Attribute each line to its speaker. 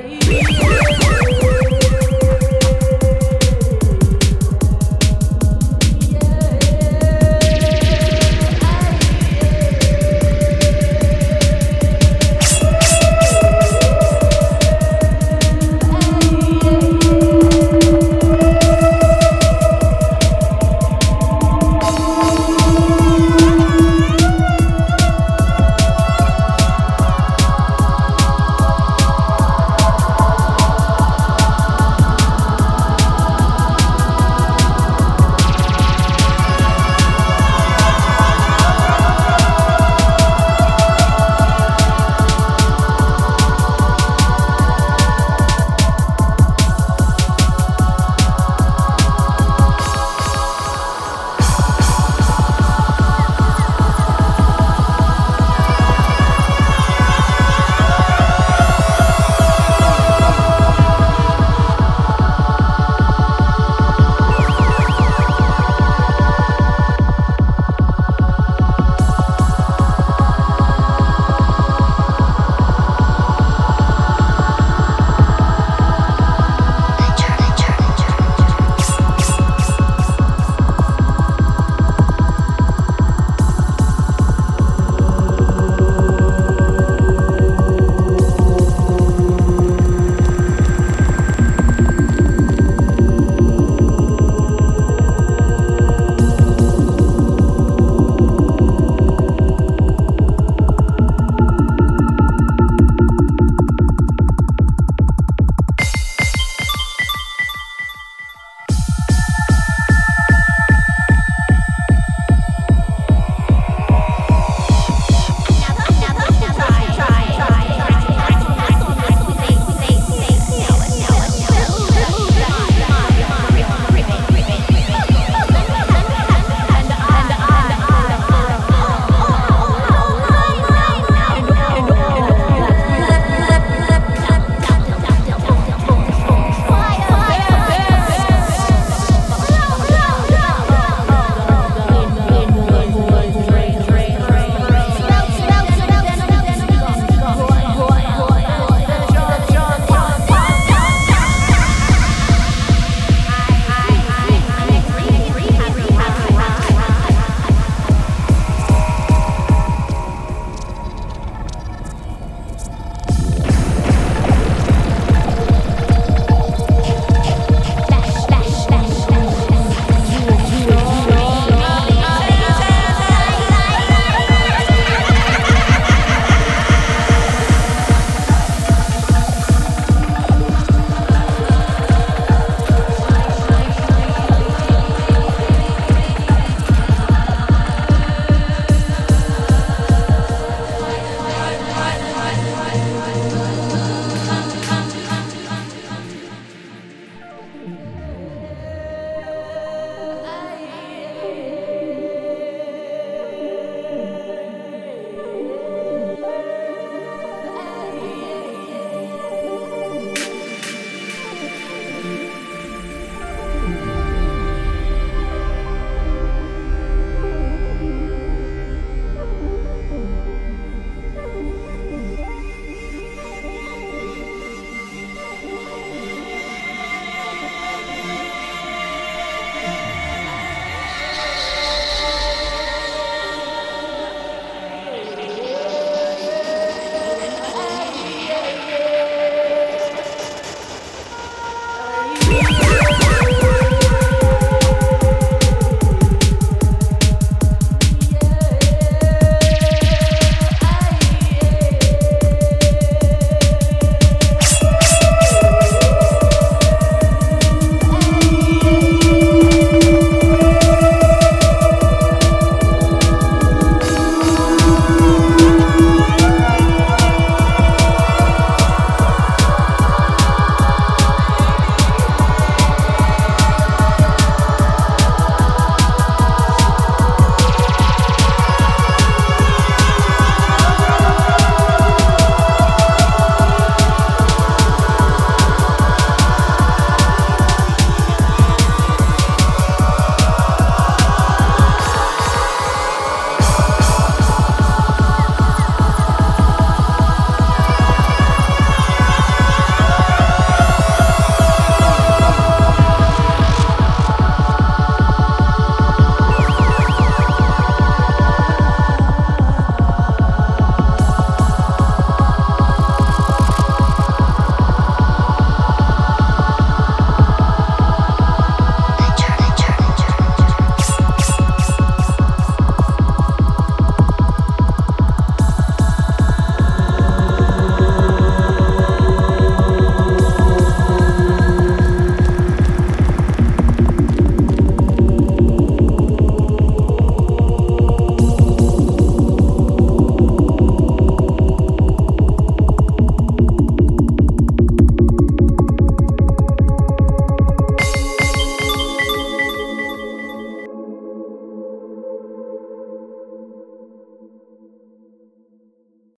Speaker 1: away. Yeah.